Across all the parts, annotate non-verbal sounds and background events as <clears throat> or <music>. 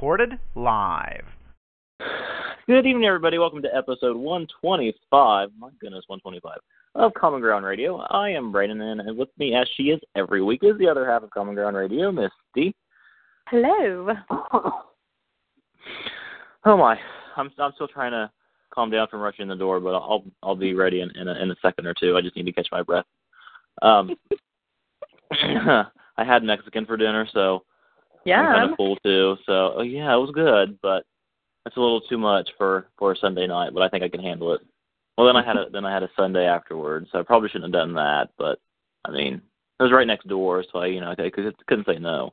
recorded live. Good evening, everybody. Welcome to episode 125. My goodness, 125 of Common Ground Radio. I am Brandon, and with me, as she is every week, is the other half of Common Ground Radio, Misty. Hello. <laughs> Oh my, I'm I'm still trying to calm down from rushing the door, but I'll I'll be ready in in a, in a second or two. I just need to catch my breath. Um, <laughs> I had Mexican for dinner, so yeah. I'm kind of full too. So oh, yeah, it was good, but it's a little too much for for a Sunday night. But I think I can handle it. Well, then I had a then I had a sundae afterwards, so I probably shouldn't have done that. But I mean, it was right next door, so I you know I couldn't say no.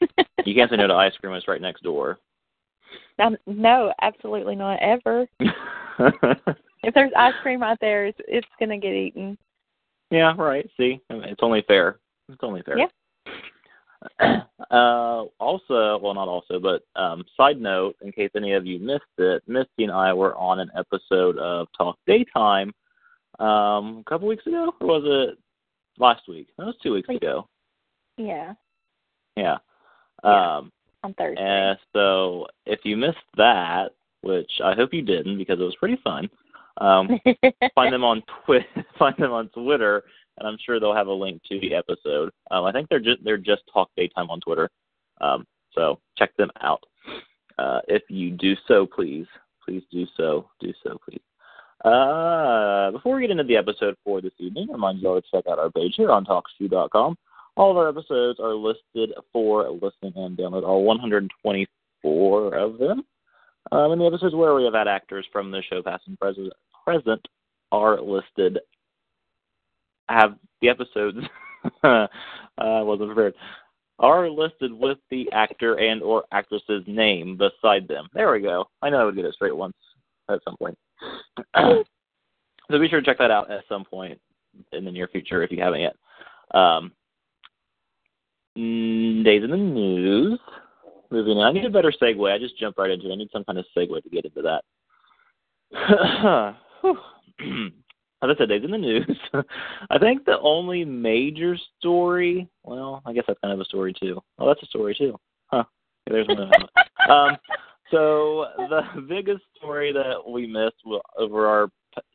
<laughs> you can't say no to ice cream. It's right next door. Um, no, absolutely not ever. <laughs> if there's ice cream right there, it's it's gonna get eaten. Yeah, right. See, it's only fair. It's only fair. Yeah. Uh, also, well, not also, but um, side note, in case any of you missed it, Misty and I were on an episode of Talk Daytime um, a couple weeks ago, or was it last week? That was two weeks ago. Yeah. Yeah. Yeah. Um, On Thursday. and so, if you missed that, which I hope you didn't because it was pretty fun, um, <laughs> find them on Twi- <laughs> find them on Twitter and I'm sure they'll have a link to the episode. Um, I think they're just they're just Talk Daytime on Twitter, um, so check them out. Uh, if you do so, please, please do so, do so, please. Uh, before we get into the episode for this evening, I remind you all to check out our page here on TalkShoe.com. All of our episodes are listed for listening and download, all 124 of them. Um, and the episodes where we have had actors from the show, past and present, present are listed have the episodes <laughs> uh wasn't prepared are listed with the actor and or actress's name beside them. There we go. I know I would get it straight once at some point. <clears throat> so be sure to check that out at some point in the near future if you haven't yet. Um, mm, days in the news. Moving on. I need a better segue. I just jumped right into it. I need some kind of segue to get into that. <clears throat> <clears throat> as I said, days in the news. <laughs> I think the only major story, well, I guess that's kind of a story too. Oh, that's a story too. Huh. There's one. <laughs> um, so the <laughs> biggest story that we missed over our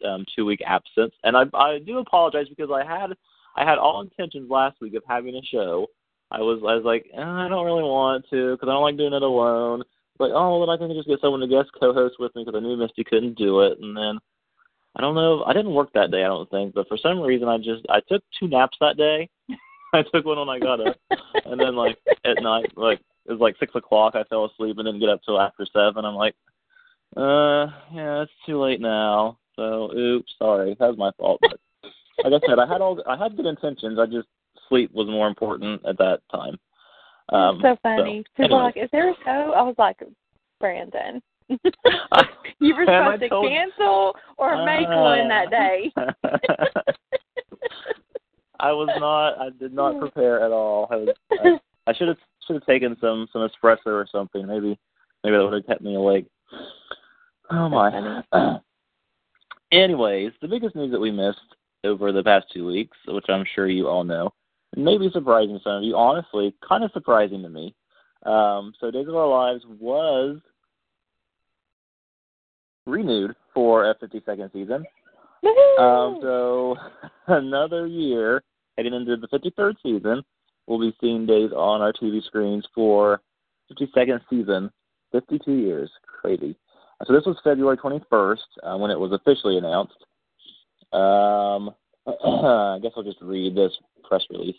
um, two week absence, and I, I do apologize because I had I had all intentions last week of having a show. I was I was like eh, I don't really want to because I don't like doing it alone. Like oh then I can just get someone to guest co-host with me because I knew Misty couldn't do it, and then I don't know. I didn't work that day, I don't think, but for some reason I just I took two naps that day. <laughs> I took one when I got up, and then like at night, like it was like six o'clock, I fell asleep and didn't get up till after seven. I'm like, uh, yeah, it's too late now. So, oops, sorry, that was my fault. But like I said, I had all I had good intentions. I just sleep was more important at that time. Um, so funny. So, People anyway. like, "Is there a show?" I was like, "Brandon." <laughs> You were supposed to cancel or make one that day. <laughs> I was not. I did not <laughs> prepare at all. I was. I, I should have should have taken some some espresso or something. Maybe maybe that would have kept me awake. Oh my. <clears throat> Anyways, the biggest news that we missed over the past two weeks, which I'm sure you all know, may be surprising to some of you. Honestly, kind of surprising to me. Um, so, Days of Our Lives was renewed for a 52nd season. Um, so <laughs> another year heading into the 53rd season, we'll be seeing days on our TV screens for 52nd season, 52 years, crazy. So this was February 21st uh, when it was officially announced. Um, <clears throat> I guess I'll just read this press release.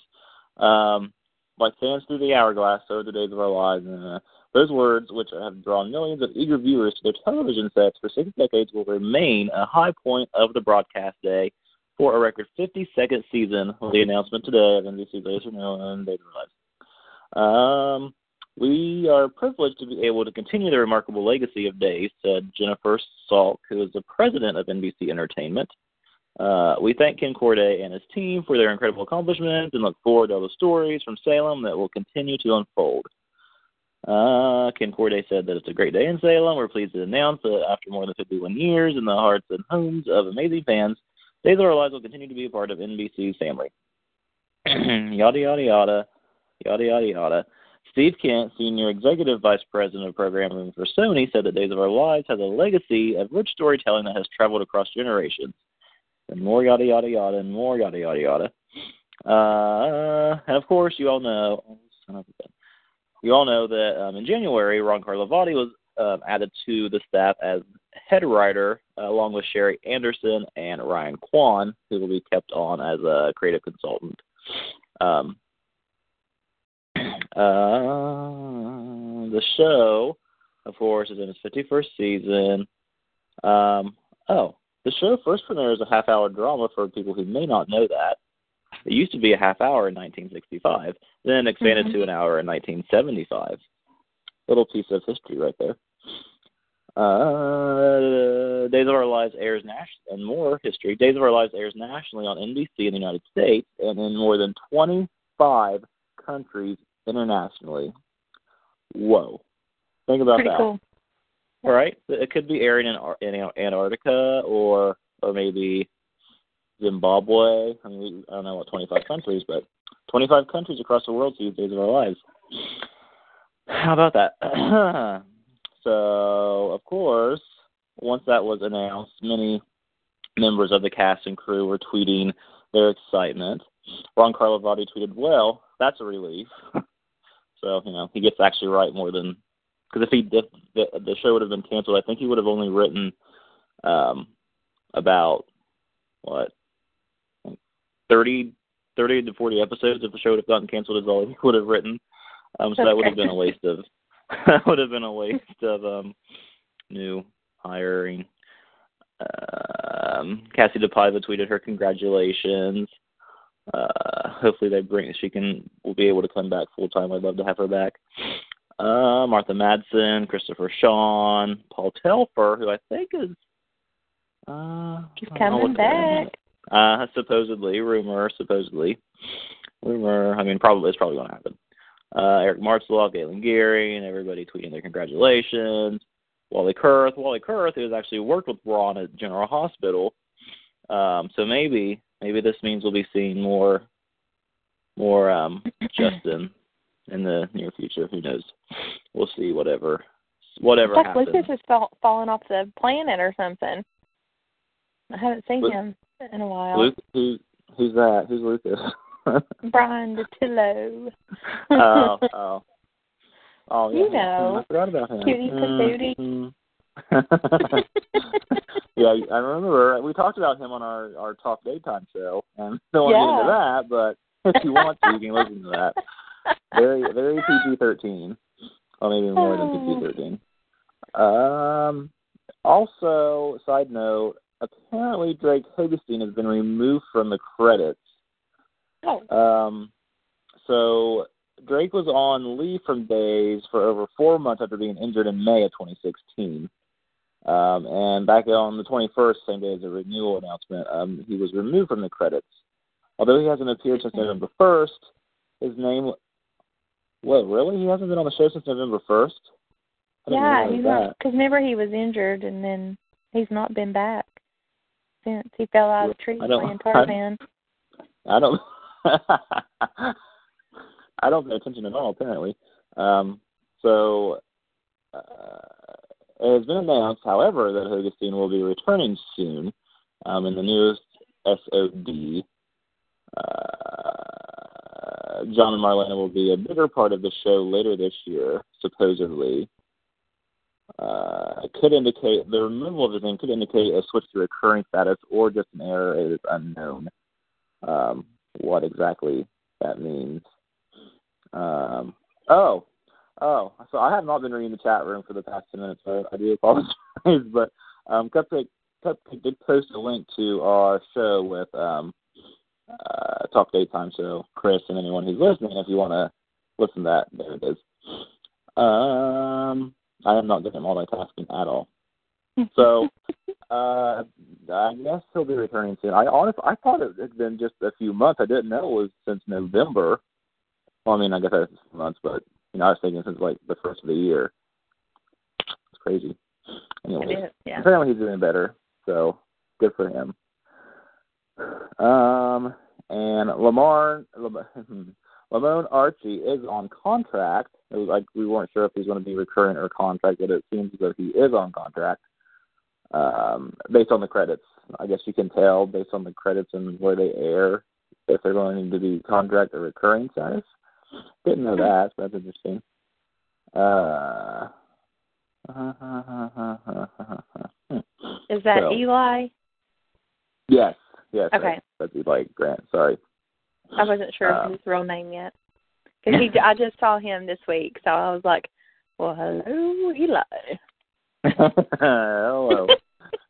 Um, like sands through the hourglass, so are the days of our lives. Uh, those words, which have drawn millions of eager viewers to their television sets for six decades, will remain a high point of the broadcast day for a record 52nd season with the announcement today of NBC's renewal and Days of Our Lives. Um, we are privileged to be able to continue the remarkable legacy of Days, said Jennifer Salk, who is the president of NBC Entertainment. Uh, we thank Ken Corday and his team for their incredible accomplishments and look forward to all the stories from Salem that will continue to unfold. Uh, Ken Corday said that it's a great day in Salem. We're pleased to announce that after more than 51 years in the hearts and homes of amazing fans, Days of Our Lives will continue to be a part of NBC's family. <clears throat> yada, yada, yada, yada, yada, yada. Steve Kent, Senior Executive Vice President of Programming for Sony, said that Days of Our Lives has a legacy of rich storytelling that has traveled across generations. And more yada yada yada and more yada yada yada. Uh, and of course, you all know, you all know that um, in January, Ron Carlivati was um, added to the staff as head writer, uh, along with Sheri Anderson and Ryan Quan, who will be kept on as a creative consultant. Um, <clears throat> uh, the show, of course, is in its 51st season. Um, oh, the show first premiered as a half hour drama for people who may not know that. It used to be a half hour in 1965, then expanded mm-hmm. to an hour in 1975. Little piece of history right there. Uh, Days of Our Lives airs nationally, and more history. Days of Our Lives airs nationally on NBC in the United States and in more than 25 countries internationally. Whoa. Think about Pretty that. Cool. All right? It could be airing in, in Antarctica or or maybe Zimbabwe. I mean, I don't know what 25 countries, but 25 countries across the world see Days of Our Lives. How about that? <clears throat> so, of course, once that was announced, many members of the cast and crew were tweeting their excitement. Ron Carlivati tweeted, "Well, that's a relief." <laughs> so you know he gets actually right more than because if he if the the show would have been canceled, I think he would have only written um about what 30, 30 to forty episodes if the show would have gotten canceled is all he would have written. Um, so okay. that would have been a waste of <laughs> that would have been a waste of um new hiring. Um, Kassie DePaiva tweeted her congratulations. Uh, hopefully they bring she can will be able to come back full time. I'd love to have her back. Uh, Martha Madison, Christopher Sean, Paul Telfer, who I think is uh, he's coming back. Uh, supposedly, rumor, supposedly, rumor. I mean, probably it's probably going to happen. Uh, Eric Martsolf, Galen Gering, and everybody tweeting their congratulations. Wally Kurth, Wally Kurth, who has actually worked with Ron at General Hospital. Um, so maybe maybe this means we'll be seeing more more um, <clears throat> Justin in the near future. Who knows? We'll see. Whatever whatever like happens. Lucas has fall, fallen off the planet or something. I haven't seen Luke, him in a while. Luke, who, who's that? Who's Lucas? <laughs> Bryan Dattilo. oh, oh. Oh, yeah. You know. I forgot about him. Cutie patootie. Mm-hmm. <laughs> yeah, I remember we talked about him on our our talk daytime show, and <laughs> don't want yeah. to get into that, but if you want to, you can listen to that. Very, very PG thirteen, or maybe more than PG thirteen. Um. Also, side note, apparently Drake Hogestyn has been removed from the credits. Oh. Um. So Drake was on leave from Days for over four months after being injured in May of 2016. Um, and back on the 21st, same day as the renewal announcement, um, he was removed from the credits. Although he hasn't appeared since November 1st, his name. What, really? He hasn't been on the show since November 1st? Yeah, he's not. Because remember, he was injured and then he's not been back since he fell out of the tree playing Tarzan. I don't. <laughs> <laughs> I don't pay attention at all, apparently. Um, so uh, it has been announced, however, that Hogestyn will be returning soon um, in the newest SOD. Uh, John and Marlena will be a bigger part of the show later this year, supposedly. Uh, could indicate the removal of the thing could indicate a switch to recurring status or just an error. It is unknown um, what exactly that means. Um, oh, oh, so I have not been reading the chat room for the past ten minutes, so I do apologize. <laughs> but um, Cupcake, Cupcake did post a link to our show with um, uh, Talk Daytime Show, Chris, and anyone who's listening. If you want to listen to that, there it is. Um, I am not good at multitasking at all. So <laughs> uh, I guess he'll be returning soon. I honestly, I thought it had been just a few months. I didn't know it was since November. Well, I mean, I guess that's months, but you know, I was thinking since like the first of the year. It's crazy. Anyway, yeah. apparently he's doing better, so good for him. Um, and Lamar <laughs> Lamon Archey is on contract It was like we weren't sure if he's going to be recurrent or contract, but it seems as though he is on contract. Um, based on the credits, I guess you can tell based on the credits and where they air if they're going to be contract or recurring status. Didn't know that, but that's interesting. Uh, <laughs> is that so, Eli? Yes, yes. Okay. That's, that's Eli Grant. Sorry. I wasn't sure of his real name yet. Because he, <laughs> I just saw him this week, so I was like, "Well, hello, Eli." <laughs> hello,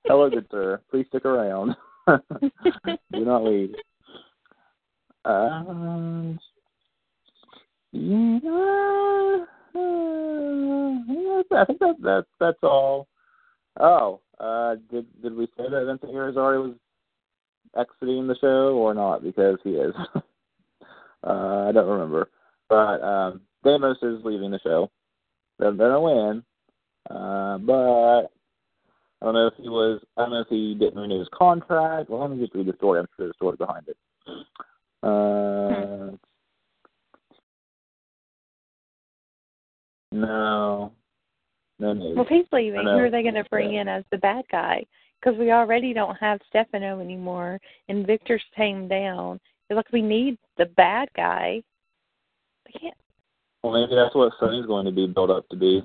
hello, good sir. Please stick around. <laughs> Do not leave. Um, yeah, I think that that that's all. Oh, uh, did did we say that Vincent Irizarry was exiting the show or not? Because he is. <laughs> uh, I don't remember, but um, Deimos is leaving the show. They're gonna win, uh, but I don't know if he was. I don't know if he didn't renew his contract. Well, let me just read the story. I'm sure the story behind it. Uh, no. No news. Well, if he's leaving, who are they going to bring in as the bad guy? Because we already don't have Stefano anymore, and Victor's tamed down. It's like we need the bad guy. They can't. Well, maybe that's what Sonny's going to be built up to be.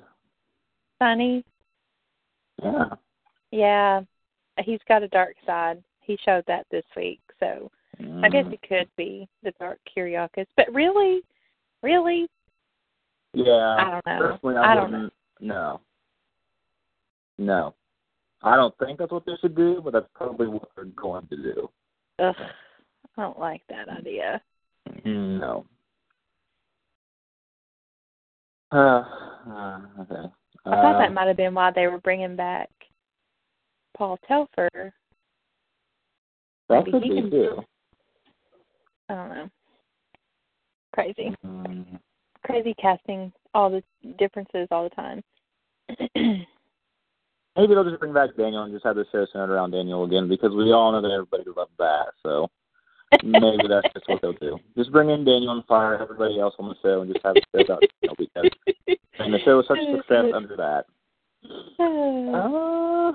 Sonny. Yeah. Yeah, he's got a dark side. He showed that this week, so mm. I guess mm. it could be the dark Kiriakis. But really, really. Yeah. I don't know. Personally, I, I don't know. No. No. I don't think that's what they should do, but that's probably what they're going to do. Ugh. I don't like that idea. No. Uh, <sighs> uh, okay. I thought that um, might have been why they were bringing back Paul Telfer. That could be too. I don't know. Crazy. Mm. Crazy casting all the differences all the time. <clears throat> Maybe they'll just bring back Daniel and just have the show centered around Daniel again because we all know that everybody loves that. So maybe that's just what they'll do. Just bring in Daniel and fire everybody else on the show and just have it show about Daniel because and the show was such a success under that. <sighs> Uh,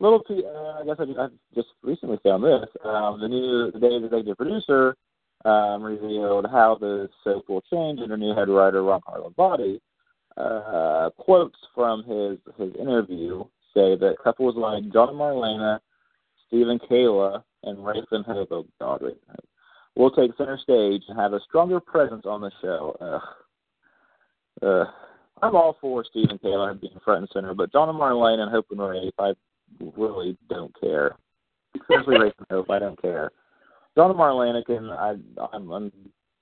little T, uh, I guess I, I just recently found this. Um, the new the Days executive producer um, revealed how the soap will change under new head writer Ron Carlivati. Uh, quotes from his his interview say that couples like John Marlena, Steve and Kayla, and and Hope, will take center stage and have a stronger presence on the show. Uh, I'm all for Stephen Kayla being front and center, but John Marlena and Hope and Rafe, I really don't care. Especially and Hope, I don't care. John Marlena can, I, I'm, I'm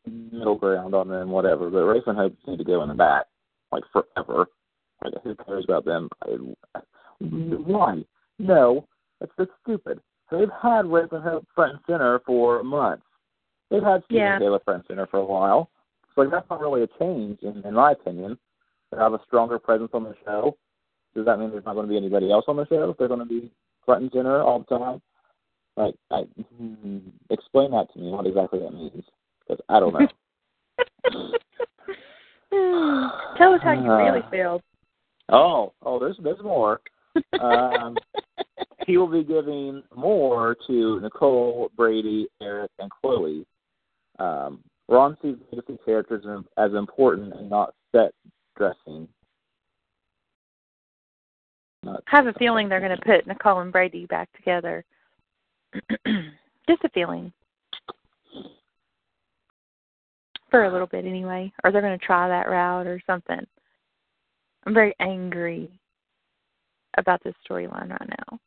middle ground on them, whatever, but Rafe and Hope need to go in the back, like forever. Like, who cares about them? I, why? No, that's just stupid. So They've had Rafe and Hope front and center for months. They've had Steve yeah. Kayla front and center for a while. So like, that's not really a change, in, in my opinion. They have a stronger presence on the show. Does that mean there's not going to be anybody else on the show? If they're going to be front and center all the time? Like, I, mm, explain that to me. What exactly that means? Because I don't know. <laughs> <sighs> Tell us how you really <sighs> feel. Oh, oh, there's there's more um, he will be giving more to Nicole, Brady, Eric, and Chloe. Um, Ron sees legacy characters as important and not set dressing. Not I have a feeling they're going to put Nicole and Brady back together. <clears throat> Just a feeling. For a little bit, anyway. Or they're going to try that route or something. I'm very angry about this storyline right now.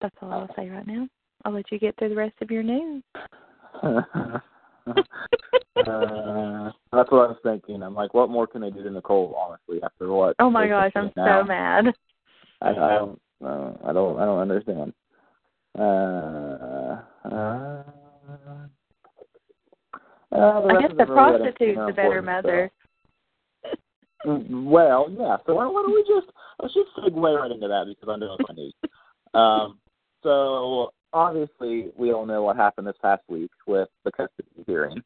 That's all I'll say right now. I'll let you get through the rest of your news. <laughs> uh, that's what I was thinking. I'm like, what more can they do to Nicole? Honestly, after what? Oh my gosh, I'm now? so mad. I, I don't, uh, I don't, I don't understand. Uh, uh, uh, I guess the prostitute's the better mother. Well, yeah. So why, why don't we just let's just segue right into that because I'm doing my news. Um, so obviously we all know what happened this past week with the custody hearing.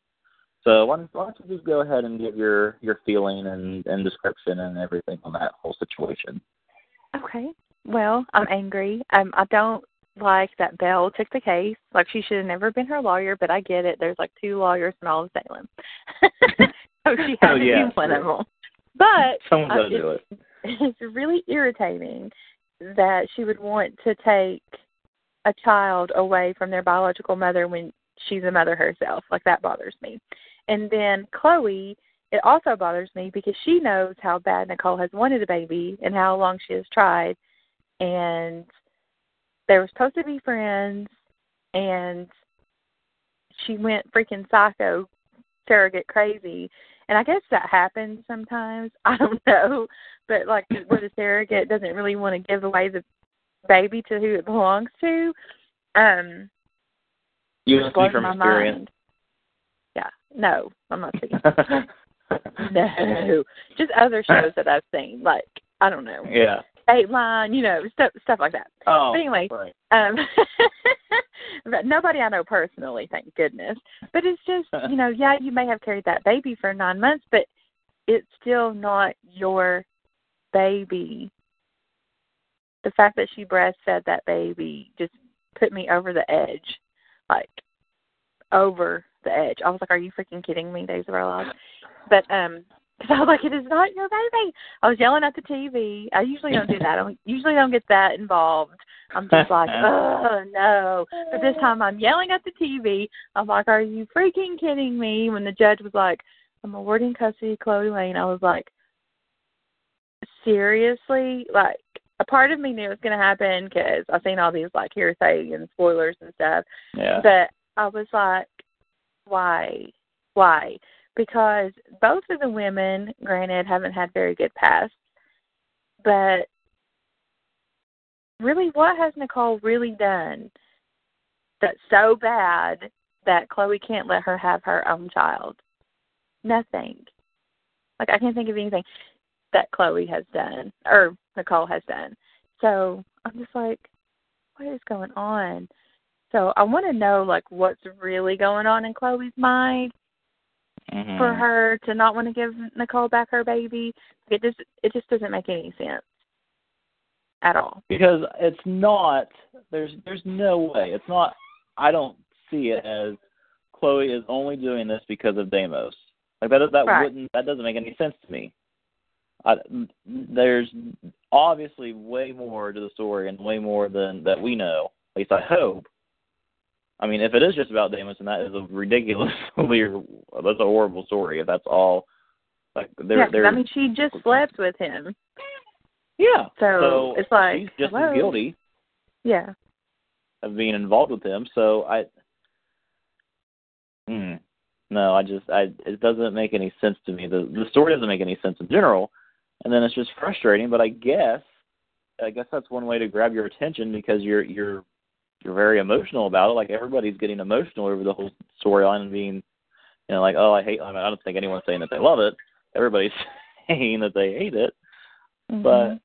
So why don't, why don't you just go ahead and give your your feeling and and description and everything on that whole situation? Okay. Well, I'm angry. Um, I don't like that Belle took the case. Like she should have never been her lawyer, but I get it. There's like two lawyers in all of Salem, <laughs> so she had oh, to yeah, be one of them. But someone's got to do it. <laughs> It's really irritating that she would want to take a child away from their biological mother when she's a mother herself. Like that bothers me. And then Chloe, it also bothers me because she knows how bad Nicole has wanted a baby and how long she has tried. And they were supposed to be friends, and she went freaking psycho, surrogate crazy. And I guess that happens sometimes. <laughs> I don't know, but like where the surrogate doesn't really want to give away the baby to who it belongs to. Um, you must be from experience. Mind. Yeah, no, I'm not saying. <laughs> no, just other shows that I've seen. Like I don't know. Yeah. Dateline, you know, stuff stuff like that. Oh. But anyway, right. um, <laughs> nobody I know personally, thank goodness. But it's just, <laughs> you know, yeah, you may have carried that baby for nine months, but it's still not your baby. The fact that she breastfed that baby just put me over the edge, like over the edge. I was like, "Are you freaking kidding me?" Days of Our Lives. But um, because I was like, "It is not your baby." I was yelling at the TV. I usually don't do that. I usually don't get that involved. I'm just like, <laughs> "Oh no!" But this time, I'm yelling at the TV. I'm like, "Are you freaking kidding me?" When the judge was like, "I'm awarding custody to Chloe Lane," I was like, "Seriously?" Like, a part of me knew it was going to happen because I've seen all these like hearsay and spoilers and stuff. Yeah. But I was like, why? Why? Because both of the women, granted, haven't had very good pasts, but really, what has Nicole really done that's so bad that Chloe can't let her have her own child? Nothing. Like I can't think of anything that Chloe has done or Nicole has done. So I'm just like, what is going on? So I want to know like what's really going on in Chloe's mind mm-hmm. for her to not want to give Nicole back her baby. It just it just doesn't make any sense at all. Because it's not there's there's no way. It's not I don't see it as Chloe is only doing this because of Deimos. Like that that right. wouldn't that doesn't make any sense to me. I, there's obviously way more to the story and way more than that we know. At least I hope. I mean, if it is just about Deimos, and that is a ridiculously <laughs> that's a horrible story. If that's all, like there, yeah, there. I mean, she just slept with him. Yeah. So, so it's like she's just hello? guilty. Yeah. Of being involved with him, so I. Hmm. No, I just I it doesn't make any sense to me. The the story doesn't make any sense in general, and then it's just frustrating. But I guess I guess that's one way to grab your attention because you're you're you're very emotional about it. Like everybody's getting emotional over the whole storyline and being, you know, like oh I hate. I, mean, I don't think anyone's saying that they love it. Everybody's <laughs> saying that they hate it, mm-hmm. but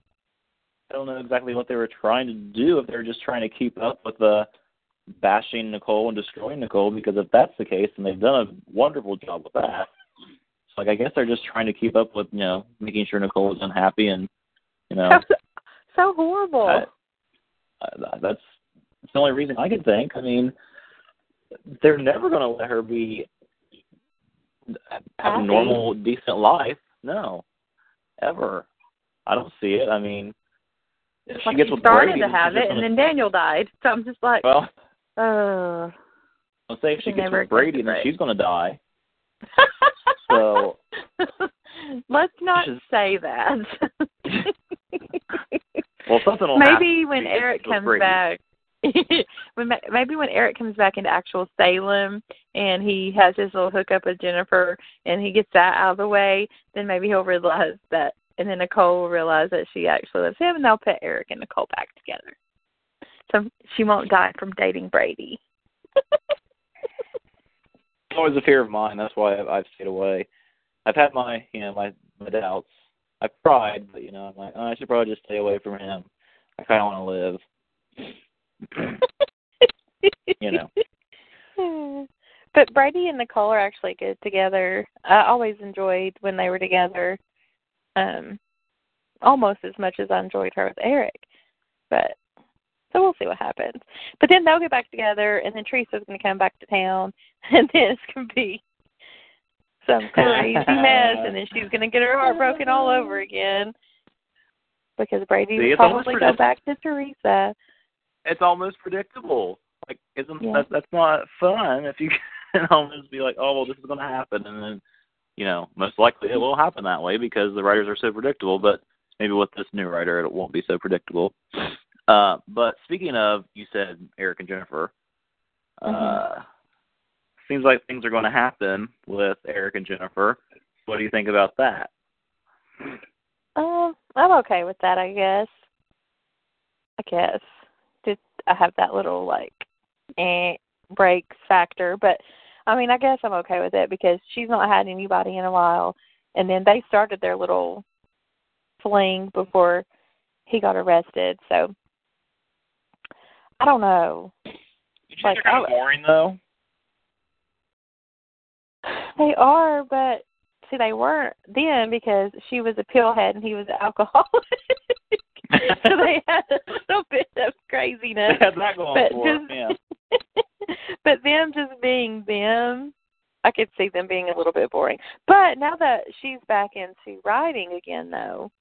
I don't know exactly what they were trying to do. If they were just trying to keep up with the bashing Nicole and destroying Nicole, because if that's the case, then they've done a wonderful job with that. So, like I guess they're just trying to keep up with you know making sure Nicole is unhappy and you know. so horrible. I, I, that's it's the only reason I can think. I mean, they're never going to let her be have a normal, decent life. No, ever. I don't see it. I mean, if like she gets she with started Brady, to have it, and then Daniel died. So I'm just like, well, uh. I'll say if she gets with Brady, then she's going to die. <laughs> so let's not just, say that. <laughs> well, something will maybe when Eric comes Brady. back. <laughs> maybe when Eric comes back into actual Salem and he has his little hookup with Jennifer and he gets that out of the way, then maybe he'll realize that, and then Nicole will realize that she actually loves him, and they'll put Eric and Nicole back together. So she won't die from dating Brady. it's <laughs> always a fear of mine. That's why I've, I've stayed away. I've had my, you know, my my doubts. I've tried, but you know, I'm like, oh, I should probably just stay away from him. I kind of want to live. <laughs> you know. <laughs> But Brady and Nicole are actually good together. I always enjoyed when they were together. Um almost as much as I enjoyed her with Eric. But so we'll see what happens. But then they'll get back together and then Teresa's gonna come back to town <laughs> and this gonna be some crazy mess and then she's gonna get her heart broken all over again. Because Brady See, will probably go back to Teresa. It's almost predictable. Like isn't Yeah. that that's not fun if you <laughs> can almost be like, Oh well this is gonna happen and then you know, most likely it will happen that way because the writers are so predictable, but maybe with this new writer it won't be so predictable. Uh but speaking of you said Eric and Jennifer, uh seems like things are gonna happen with Eric and Jennifer. What do you think about that? Um, I'm okay with that, I guess. I guess. I have that little like eh breaks factor, but I mean, I guess I'm okay with it because she's not had anybody in a while, and then they started their little fling before he got arrested. So I don't know. You Like, think they're kind of boring though? They are, but see, they weren't then because she was a pillhead and he was an alcoholic. <laughs> so they <laughs> had a little bit of craziness. They had that going but for just, them, yeah. <laughs> but them just being them, I could see them being a little bit boring. But now that she's back into writing again, though,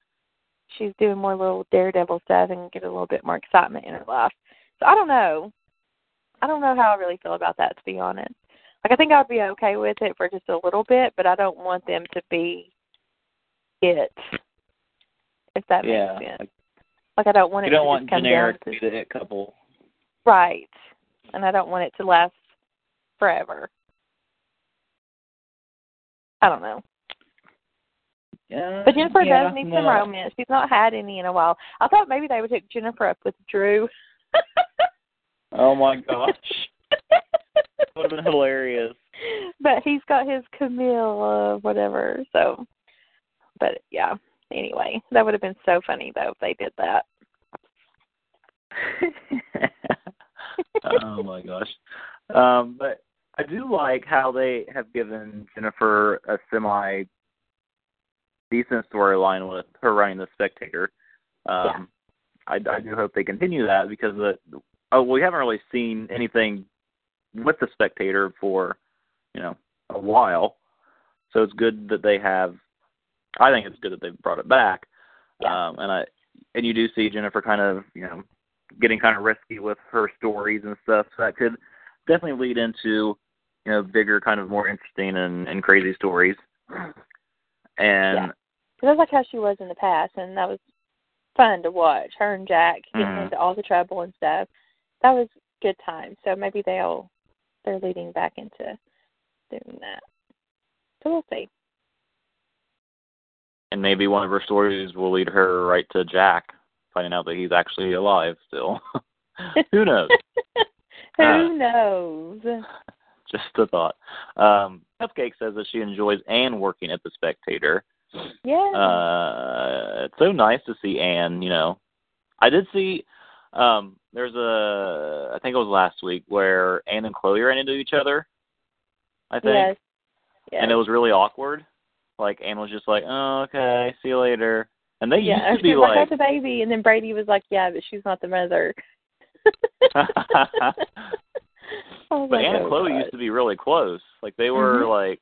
she's doing more little daredevil stuff and get a little bit more excitement in her life. So I don't know. I don't know how I really feel about that, to be honest. Like I think I'd be okay with it for just a little bit, but I don't want them to be it. If that yeah. makes sense. Like, I don't want you it don't to want just come generic to to be the it couple. right, and I don't want it to last forever. I don't know. Yeah. But Jennifer yeah, does need no. some romance. She's not had any in a while. I thought maybe they would hook Jennifer up with Drew. <laughs> Oh my gosh. <laughs> that would have been hilarious. but he's got his Camille uh, whatever. So, but yeah. Anyway, that would have been so funny though if they did that. <laughs> oh my gosh. Um, but I do like how they have given Jennifer a semi decent storyline with her running the spectator. Um I, I do hope they continue that because the oh we haven't really seen anything with the spectator for, you know, a while. So it's good that they have I think it's good that they've brought it back. Yeah. Um and I and you do see Jennifer kind of, you know, getting kind of risky with her stories and stuff. So that could definitely lead into, you know, bigger, kind of more interesting and, and crazy stories. And Yeah. Because that's like how she was in the past, and that was fun to watch. Her and Jack getting Mhm. into all the trouble and stuff. That was good time. So maybe they'll they're leading back into doing that. So we'll see. And maybe one of her stories will lead her right to Jack, finding out that he's actually alive still. <laughs> Who knows? <laughs> Who Uh, knows? <laughs> Just a thought. Um, Cupcake says that she enjoys Anne working at the Spectator. Yeah. Uh, it's so nice to see Anne. You know, I did see. Um, there's a, I think it was last week where Anne and Chloe ran into each other. I think, yes. Yes. and it was really awkward. Like Anne was just like, "Oh, okay, see you later," and they yeah, used to be like, like. "That's a baby," and then Brady was like, "Yeah, but she's not the mother." I was <laughs> But Anne and oh, Chloe God. used to be really close. Like they were Mhm. like,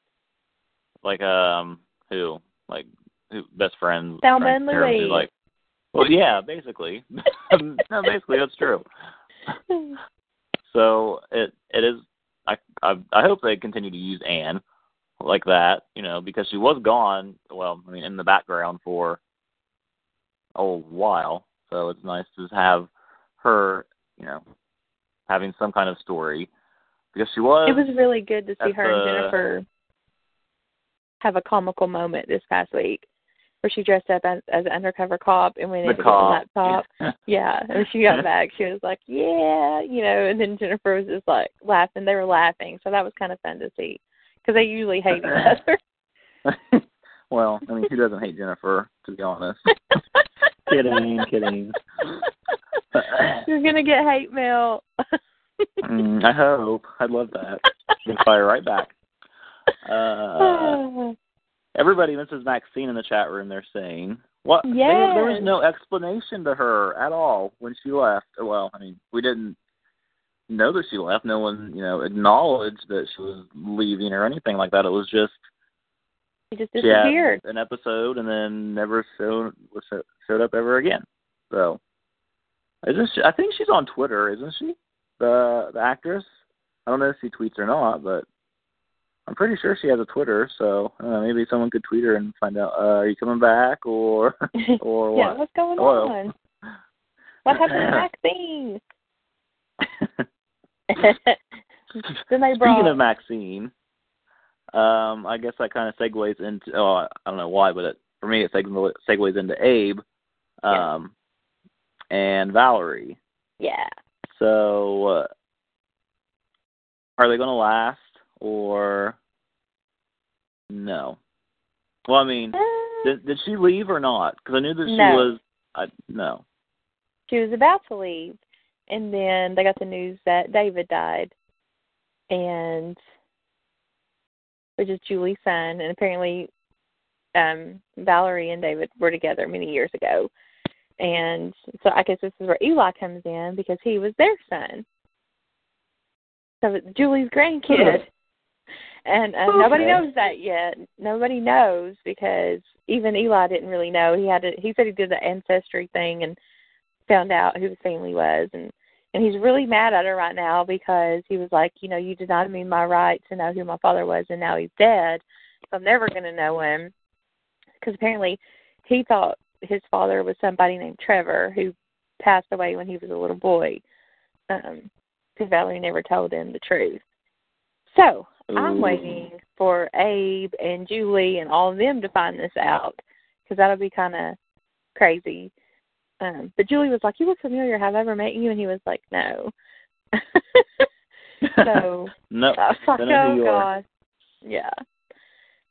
like um, who, like who, best friends. Thelma and Louise. Like, well, yeah, basically. <laughs> no, basically that's true. <laughs> So it it is. I I I hope they continue to use Anne like that, you know, because she was gone. Well, I mean, in the background for a while. So it's nice to have her, you know, having some kind of story because she was. it was really good to see her and Jennifer have a comical moment this past week, where she dressed up as, as an undercover cop and went the in to cop. get the laptop. <laughs> Yeah, and when she got back, she was like, "Yeah," you know, and then Jennifer was just like laughing. They were laughing, so that was kind of fun to see because they usually hate each other. <laughs> <laughs> well, I mean, who doesn't hate Jennifer? To be honest. <laughs> kidding, kidding. You're gonna get hate mail. Mm, I hope. I'd love that. Can fire right back. Uh, <sighs> everybody misses Maxine in the chat room. They're saying what? Yes. There, there was no explanation to her at all when she left. Well, I mean, we didn't know that she left. No one, you know, acknowledged that she was leaving or anything like that. It was just She just she disappeared. an episode and then never showed showed up ever again. So, isn't she? I think she's on Twitter, isn't she? The the actress. I don't know if she tweets or not, but I'm pretty sure she has a Twitter. So uh, maybe someone could tweet her and find out. Uh, are you coming back or <laughs> or <laughs> yeah, what? what's going Hello. on? What happened to <laughs> Maxine? <laughs> then they brought Speaking of Maxine, um, I guess that kind of segues into. Oh, I don't know why, but it, for me, it seg- segues into Abe, Yeah. um, and Valerie. yeah. So, uh, are they going to last or no? Well, I mean, did did she leave or not? Because I knew that she No. was. I no. she was about to leave and then they got the news that David died and which is Julie's son and apparently um Valerie and David were together many years ago. And so I guess this is where Eli comes in because he was their son. So it's Julie's grandkid. <laughs> And uh, nobody knows that yet. Nobody knows because even Eli didn't really know. He had to, he said he did the ancestry thing and found out who his family was and and he's really mad at her right now because he was like, you know, you denied me my right to know who my father was and now he's dead. So I'm never going to know him because apparently he thought his father was somebody named Trevor who passed away when he was a little boy. Um because Valerie never told him the truth. So I'm waiting for Abe and Julie and all of them to find this out because that'll be kind of crazy. Um, but Julie was like, "You look familiar. Have I ever met you?" And he was like, "No." <laughs> so no. I was like, "Oh gosh, yeah."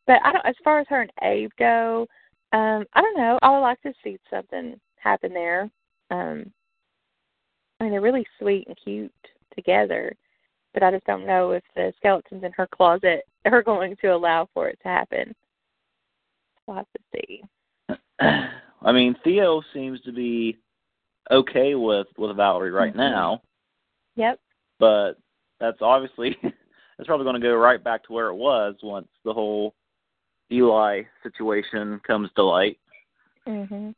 But I don't. As far as her and Abe go, um, I don't know. I would like to see something happen there. Um, I mean, they're really sweet and cute together, but I just don't know if the skeletons in her closet <laughs> are going to allow for it to happen. We'll have to see. <clears throat> I mean, Theo seems to be okay with with Valerie right Mhm. now, Yep. but that's obviously <laughs> that's probably going to go right back to where it was once the whole Eli situation comes to light. Mhm.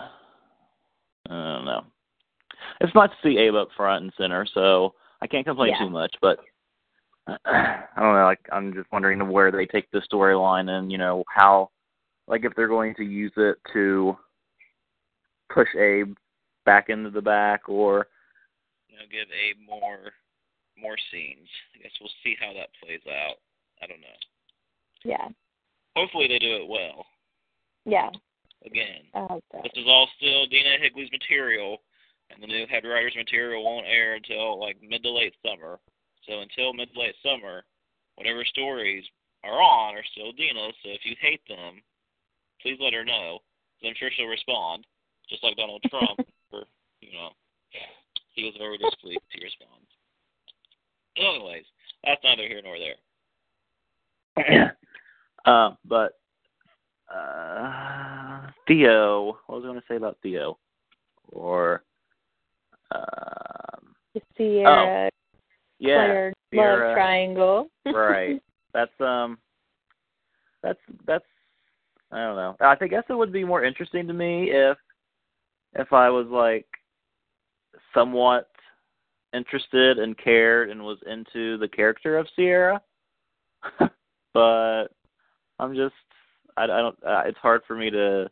I don't know. It's nice to see Abe up front and center, so I can't complain Yeah. too much. But <clears throat> I don't know. Like I'm just wondering where they take the storyline and you know how, like if they're going to use it to push Abe back into the back or you know give Abe more more scenes. I guess we'll see how that plays out. I don't know. Yeah. Hopefully they do it well. Yeah. Again, I hope so. This is all still Dena Higley's material, and the new head writer's material won't air until like mid to late summer. So until mid to late summer, whatever stories are on are still Dena's. So if you hate them, please let her know. 'cause I'm sure she'll respond, just like Donald Trump. <laughs> or you know, he was very displeased. He responds. Anyways, that's neither here nor there. <coughs> uh, but uh, Theo, what was I going to say about Theo? Or, um, The Sierra Oh, yeah, Claire Sierra. love triangle. <laughs> right. That's um, that's that's I don't know. I guess it would be more interesting to me if if I was like somewhat interested and cared and was into the character of Sierra, <laughs> but I'm just I, I don't. Uh, it's hard for me to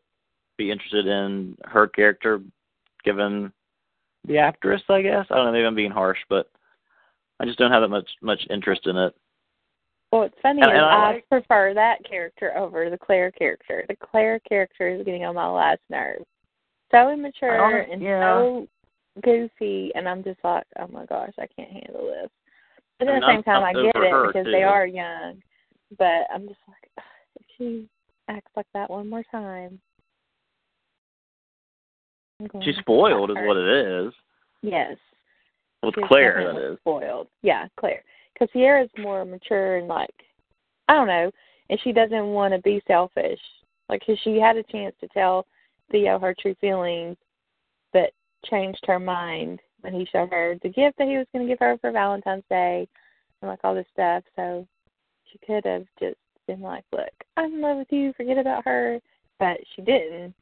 be interested in her character given the actress. I guess I don't know. Maybe I'm being harsh, but I just don't have that much much interest in it. Well, it's funny oh, And- and I I, like- prefer that character over the Claire character. The Claire character is getting on my last nerve. So immature oh, and yeah. so goofy, and I'm just like, oh my gosh, I can't handle this. But I at mean, the same I'm- time, I'm I get it because too. they are young. But I'm just like, if she acts like that one more time, She's spoiled, is what it is. Yes. With Claire, that is. spoiled. Yeah, Claire. Because Sierra's more mature and like, I don't know, and she doesn't want to be selfish. Like, 'cause she had a chance to tell Theo her true feelings, but changed her mind when he showed her the gift that he was going to give her for Valentine's Day, and like all this stuff. So she could have just been like, "Look, I'm in love with you. Forget about her," but she didn't.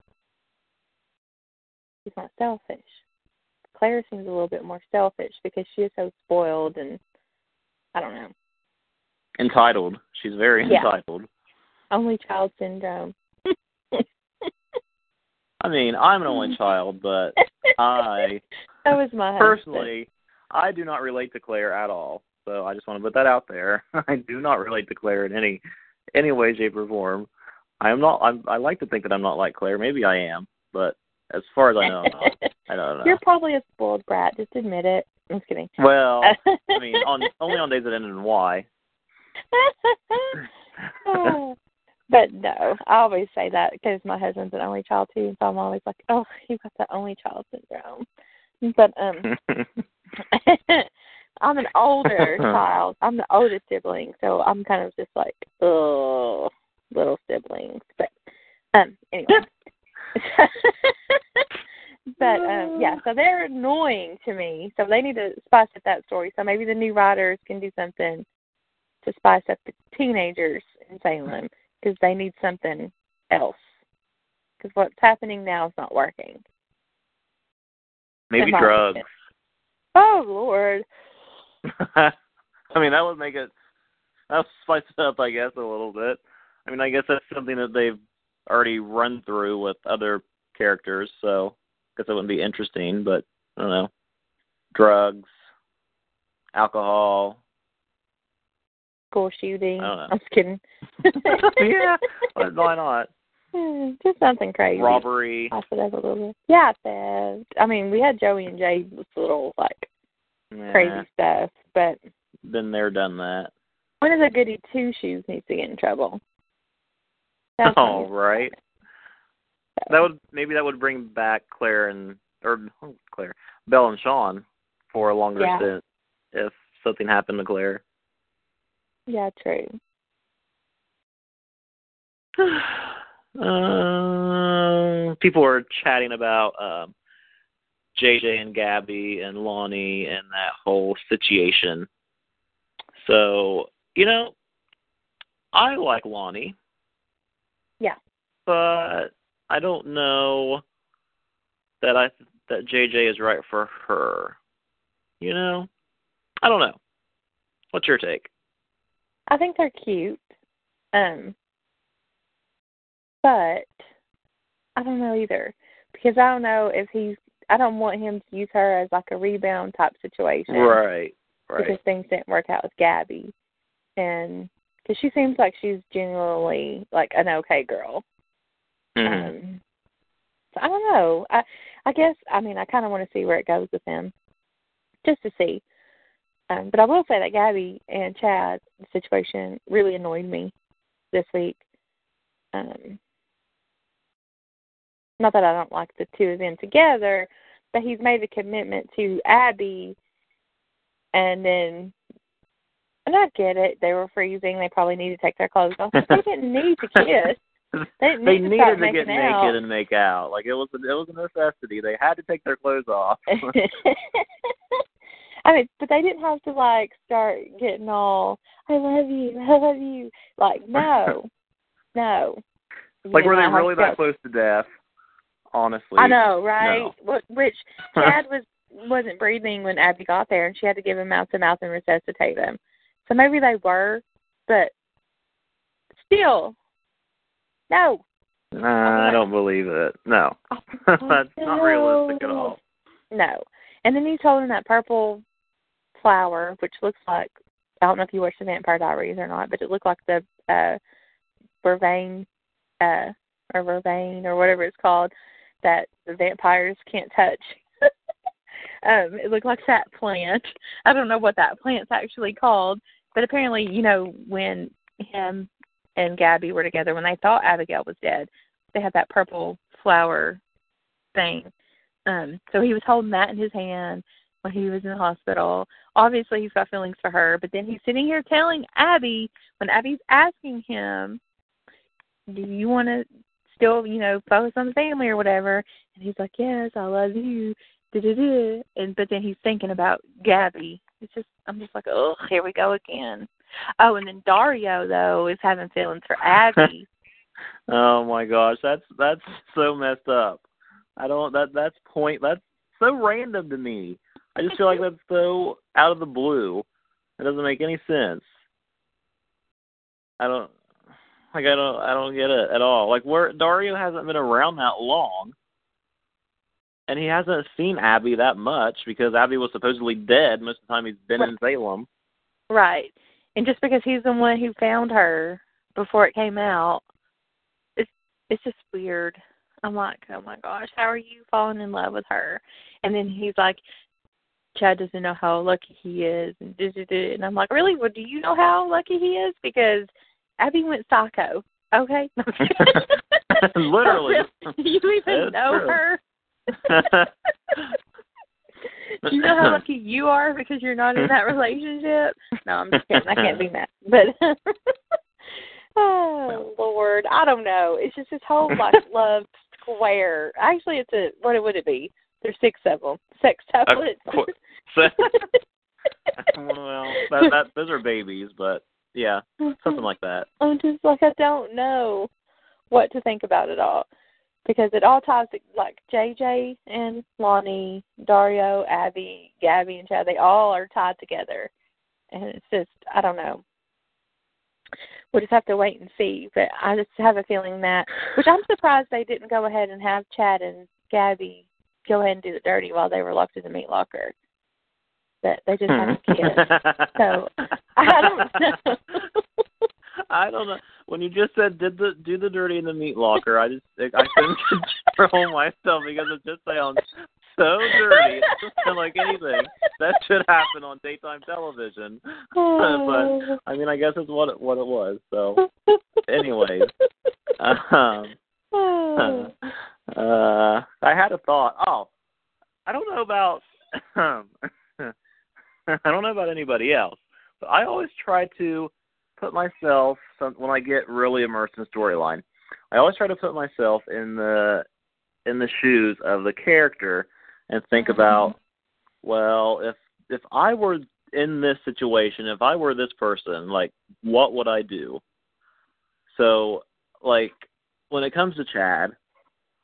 She's not selfish. Claire seems a little bit more selfish because she is so spoiled and I don't know. Entitled. She's very Yeah. entitled. Only child syndrome. <laughs> I mean, I'm an only child, but I <laughs> that was my husband. personally, I do not relate to Claire at all. So I just want to put that out there. <laughs> I do not relate to Claire in any any way, shape, or form. I am not. I'm, I like to think that I'm not like Claire. Maybe I am, but as far as I know, I'm not. I don't know. You're probably a spoiled brat. Just admit it. I'm just kidding. well, <laughs> I mean, on only on days that end in Y. <laughs> but no, I always say that because my husband's an only child too, so I'm always like, oh, <laughs> you got the only child syndrome. But um, I'm an older child. I'm the oldest sibling, so I'm kind of just like, oh, little siblings. But um, anyway. But um, yeah, so they're annoying to me. So they need to spice up that story. So maybe the new writers can do something to spice up the teenagers in Salem because they need something else. Because what's happening now is not working. Maybe drugs. opinion. Oh Lord. <laughs> I mean, that would make it. That would spice it up, I guess, a little bit. I mean, I guess that's something that they've already run through with other characters, so guess it wouldn't be interesting. But I don't know. Drugs, alcohol. School shooting. I don't know. I'm just kidding. <laughs> yeah, why not? Hmm, just something crazy. Robbery. I it up a little bit. Yeah, theft. I mean, we had Joey and Jay with little like Yeah, crazy stuff, but Been there, done that. when is a goody two shoes needs to get in trouble? That's oh, All when right. That would maybe that would bring back Claire and or oh, Claire, Belle and Sean for a longer Yeah. stint if something happened to Claire. Yeah, true. <sighs> Uh, people were chatting about um, JJ and Gabby and Lani and that whole situation. So you know, I like Lani. Yeah. But I don't know that I that JJ is right for her. You know, I don't know. What's your take? I think they're cute. Um but I don't know either. Because I don't know if he's I don't want him to use her as like a rebound type situation. Right. Right. Because things didn't work out with Gabby. And because she seems like she's genuinely like an okay girl. Mhm. Um, so I don't know. I I guess I mean I kind of want to see where it goes with him, just to see. Um, but I will say that Gabby and Chad situation really annoyed me this week. Um, not that I don't like the two of them together, but he's made a commitment to Abby, and then. And I get it. They were freezing. They probably need to take their clothes off. They didn't need to kiss. They, they to needed to get making out. naked and make out. Like it was a, it was a necessity. They had to take their clothes off. <laughs> I mean, but they didn't have to like start getting all "I love you, I love you." Like, <laughs> no, no. Like did were they really that close to death? Honestly. I know, right? No. Which <laughs> Chad was wasn't breathing when Abby got there, and she had to give him mouth to mouth and resuscitate him. So maybe they were, but still, no. I don't believe it. No. <laughs> That's not realistic at all. No. And then he's holding that purple flower, which looks like I don't know if you watched the Vampire Diaries or not, but it looked like the uh vervain uh or vervain or whatever it's called that the vampires can't touch. <laughs> um, it looked like that plant. I don't know what that plant's actually called, but apparently, you know, when him and Gabby were together, when they thought Abigail was dead, they had that purple flower thing. Um, so he was holding that in his hand when he was in the hospital. Obviously, he's got feelings for her, but then he's sitting here telling Abby when Abby's asking him, "Do you want to still, you know, focus on the family or whatever?" And he's like, "Yes, I love you." Da-da-da. And but then he's thinking about Gabby. It's just I'm just like, oh, here we go again. Oh, and then Dario though is having feelings for Abby. <laughs> oh my gosh, that's that's so messed up. I don't that that's point that's so random to me. I just feel like that's so out of the blue. It doesn't make any sense. I don't like I don't I don't get it at all. Like where Dario hasn't been around that long. And he hasn't seen Abby that much because Abby was supposedly dead most of the time he's been right. in Salem. Right. And just because he's the one who found her before it came out, it's it's just weird. I'm like, oh my gosh, how are you falling in love with her? And then he's like, Chad doesn't know how lucky he is, and and I'm like, really? Well, do you know how lucky he is? Because Abby went psycho. Okay. <laughs> <laughs> Literally. do <laughs> you even That's know true. her? Do you know how lucky <laughs> you are because you're not in that <laughs> relationship? No, I'm just kidding. I can't be mad. But <laughs> oh Lord, I don't know. It's just this whole like love square. Actually, it's a what would it be? There's six of them. Sex tablets. qu- well, that, that those are babies, but yeah, something like that. I'm just like I don't know what to think about it all because it all ties to like JJ and Lani, Dario, Abby, Gabby, and Chad. They all are tied together, and it's just I don't know. We'll just have to wait and see. But I just have a feeling that, which I'm surprised they didn't go ahead and have Chad and Gabby go ahead and do the dirty while they were locked in the meat locker. But they just a kid. Hmm. so I don't know. <laughs> I don't know. When you just said did the do the dirty in the meat locker, I just I couldn't <laughs> control myself because it just sounds so dirty. It doesn't sound like anything that should happen on daytime television. <laughs> but I mean, I guess it's what it, what it was. So, anyways, um, uh, I had a thought. Oh, I don't know about <laughs> I don't know about anybody else, but I always try to put myself some, when I get really immersed in storyline. I always try to put myself in the in the shoes of the character and think mm-hmm. about, well, if if I were in this situation, if I were this person, like what would I do? So, like when it comes to Chad,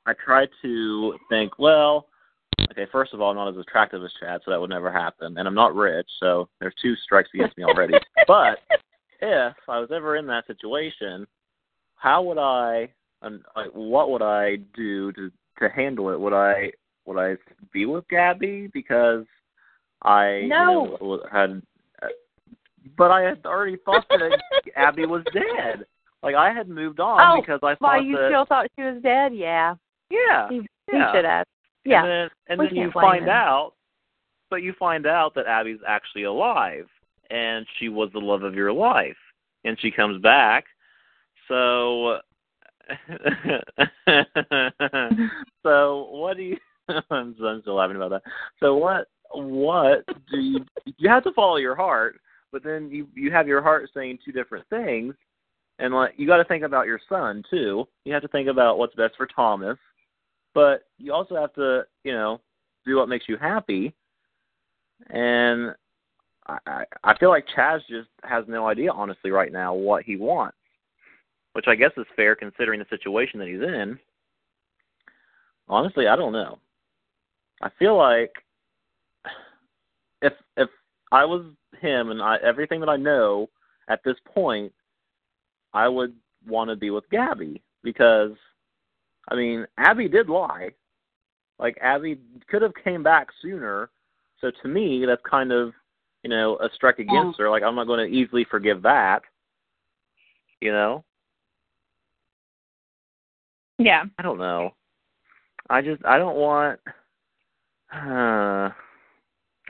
I try to think, well, okay, first of all, I'm not as attractive as Chad, so that would never happen, and I'm not rich, so there's two strikes against me already. <laughs> but if I was ever in that situation, how would I, and like, what would I do to to handle it? Would I would I be with Gabby because I No. you know, had, uh, but I had already thought that <laughs> Abby was dead. Like I had moved on Oh, because I Why thought you that still thought she was dead? Yeah. yeah He, yeah. should have. Yeah. And then, and then you find him. out, but you find out that Abby's actually alive, and she was the love of your life, and she comes back. So, <laughs> so what do you? <laughs> I'm, I'm still laughing about that. So what? What do you? You have to follow your heart, but then you you have your heart saying two different things, and like you got to think about your son too. You have to think about what's best for Thomas, but you also have to, you know, do what makes you happy. And I, I I feel like Chaz just has no idea, honestly, right now what he wants, which I guess is fair considering the situation that he's in. Honestly, I don't know. I feel like if if I was him and I everything that I know at this point, I would want to be with Gabby because I mean, Abby did lie. Like Abby could have came back sooner. So to me, that's kind of, you know, a strike against her. Like I'm not going to easily forgive that. You know? Yeah. I don't know. I just I don't want uh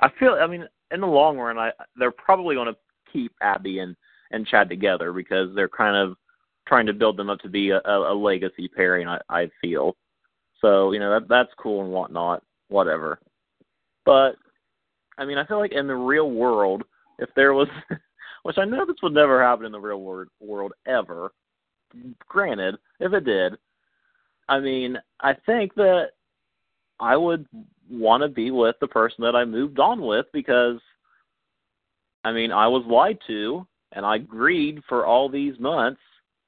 I feel I mean in the long run I they're probably going to keep Abby and and Chad together because they're kind of trying to build them up to be a, a, a legacy pairing. I, I feel so. You know that that's cool and whatnot, whatever. But I mean, I feel like in the real world, if there was, <laughs> which I know this would never happen in the real world, world ever. Granted, if it did, I mean, I think that I would want to be with the person that I moved on with because, I mean, I was lied to and I agreed for all these months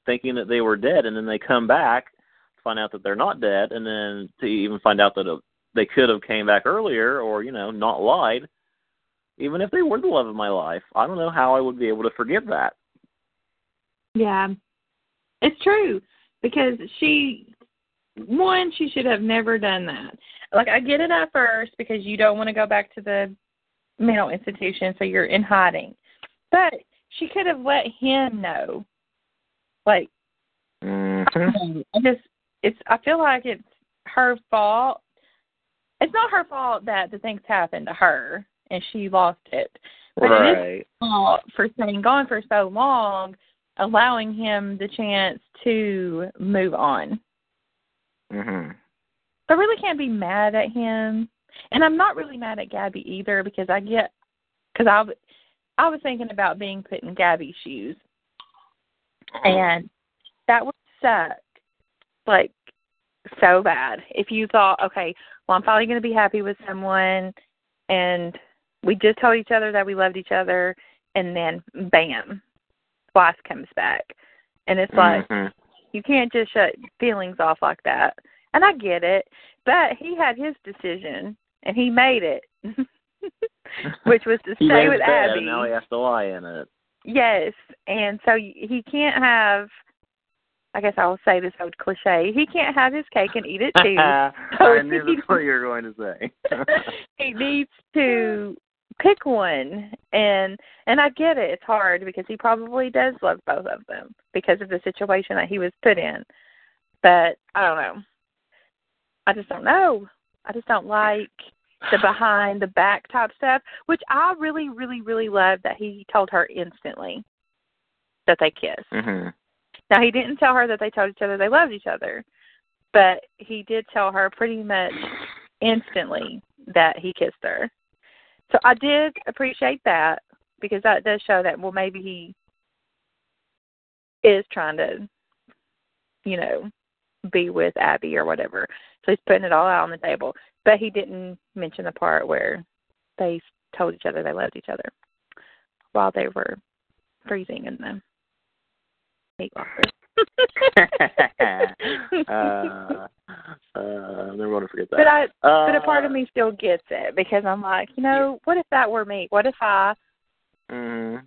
thinking that they were dead, and then they come back to find out that they're not dead, and then to even find out that uh, they could have came back earlier or you know not lied, even if they were the love of my life. I don't know how I would be able to forgive that. Yeah, it's true because she one she should have never done that. Like I get it at first because you don't want to go back to the mental institution, so you're in hiding. But she could have let him know. Like mm-hmm. I just it's I feel like it's her fault. It's not her fault that the things happened to her and she lost it. But right. it is fault for staying gone for so long, allowing him the chance to move on. Mhm. I really can't be mad at him, and I'm not really mad at Gabby either because I get because I I was thinking about being put in Gabby's shoes, and that would suck like so bad. If you thought, okay, well, I'm finally going to be happy with someone, and we just told each other that we loved each other, and then bam, Twice comes back, and it's like mm-hmm. you can't just shut feelings off like that. And I get it, but he had his decision, and he made it, <laughs> which was to stay with Abby. And now he has to lie in it. Yes, and so he can't have I guess I'll say this old cliche. He can't have his cake and eat it too. <laughs> I knew that's what you were going to say. <laughs> he needs to pick one and and I get it. It's hard because he probably does love both of them because of the situation that he was put in. But I don't know. I just don't know. I just don't like the behind the back type stuff, which I really, really, really love that he told her instantly that they kissed. Mm-hmm. Now he didn't tell her that they told each other they loved each other, but he did tell her pretty much instantly that he kissed her. So I did appreciate that because that does show that well maybe he is trying to, you know, be with Abby or whatever. So he's putting it all out on the table. But he didn't mention the part where they told each other they loved each other while they were freezing in the meat locker. <laughs> uh, uh, never want to forget that. But I, uh, but a part of me still gets it because I'm like, you know, what if that were me? What if I mm.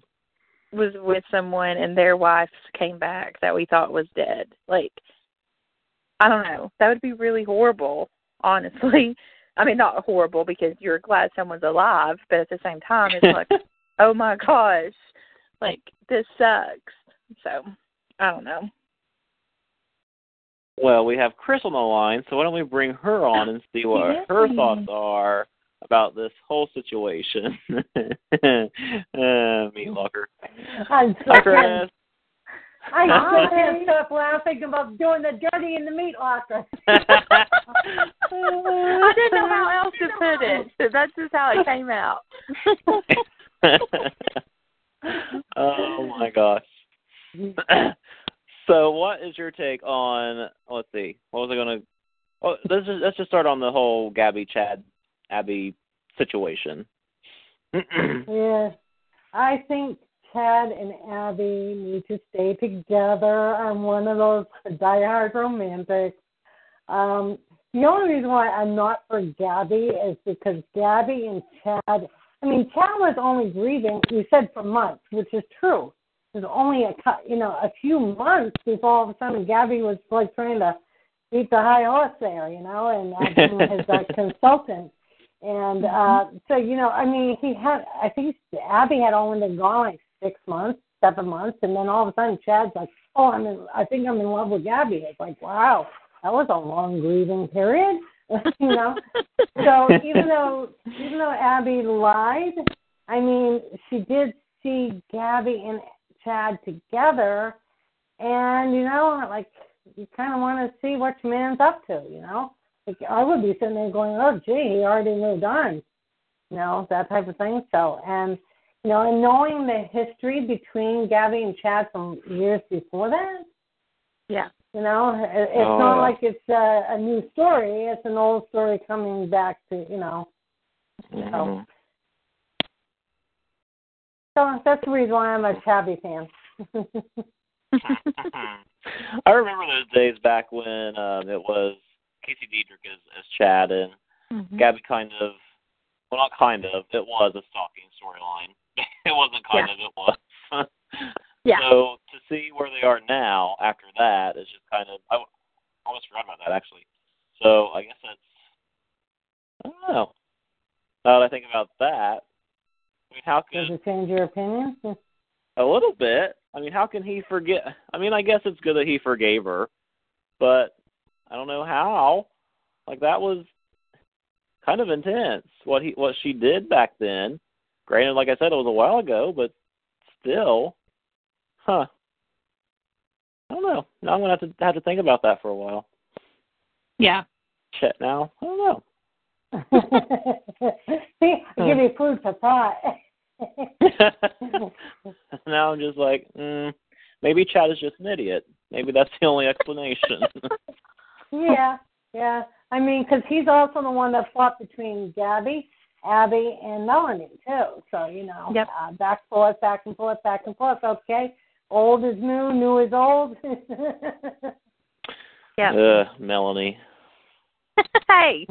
was with someone and their wife came back that we thought was dead? Like, I don't know. That would be really horrible, honestly. <laughs> I mean, not horrible because you're glad someone's alive, but at the same time, it's like, <laughs> oh my gosh, like this sucks. So I don't know. Well, we have Chris on the line, so why don't we bring her on and see what yes. her thoughts are about this whole situation. <laughs> uh, meat locker. I'm Hi, Chris. I still can't stop laughing about doing the dirty in the meat locker. <laughs> I didn't know how else to put it. So that's just how it came out. <laughs> oh my gosh. <clears throat> so, what is your take on? Let's see. What was I going to? Oh, let's just let's just start on the whole Gabby Chad Abby situation. <clears throat> yeah, I think Chad and Abby need to stay together. I'm one of those diehard romantics. Um, the only reason why I'm not for Gabby is because Gabby and Chad. I mean, Chad was only grieving. You said for months, which is true was only a you know a few months before all of a sudden Gabby was like trying to beat the high horse there, you know, and acting as a consultant. And uh so you know, I mean, he had I think Abby had only been gone like six months, seven months, and then all of a sudden Chad's like, "Oh, I'm in. I think I'm in love with Gabby." It's like, wow, that was a long grieving period, <laughs> you know. so even <laughs> though even though Abby lied, I mean, she did see Gabby and Chad together, and you know, like you kind of want to see what your man's up to, you know. Like I would be sitting there going, "Oh, gee, he already moved on," you know that type of thing. So and you know, and knowing the history between Gabby and Chad from years before that. Yeah. You know, it's Oh, not yeah. like it's a, a new story. It's an old story coming back to you know. Mhm. So that's the reason why I'm a Chabby fan. <laughs> I remember those days back when um, it was Casey Deidrick as, as Chad and Mhm. Gabby kind of, well, not kind of, it was a stalking storyline. <laughs> it wasn't kind Yeah. of, it was. <laughs> Yeah. So to see where they are now after that is just kind of, I almost forgot about that actually. So I guess that's, I don't know. Now that I think about that, mean, how Does could it change your opinion? <laughs> a little bit. I mean, how can he forget? I mean, I guess it's good that he forgave her, but I don't know how. Like that was kind of intense. What he what she did back then. Granted, like I said, it was a while ago, but still, huh? I don't know. Now I'm gonna have to have to think about that for a while. Yeah. Chet now. I don't know. <laughs> See, I give you food for thought. <laughs> <laughs> now I'm just like, mm, maybe Chad is just an idiot. Maybe that's the only explanation. <laughs> yeah, yeah. I mean, because he's also the one that fought between Gabby, Abby, and Melanie too. So you know, Yep. uh, back and forth, back and forth, back and forth. Okay, old is new, new is old. <laughs> Yeah. Ugh, Melanie. hey.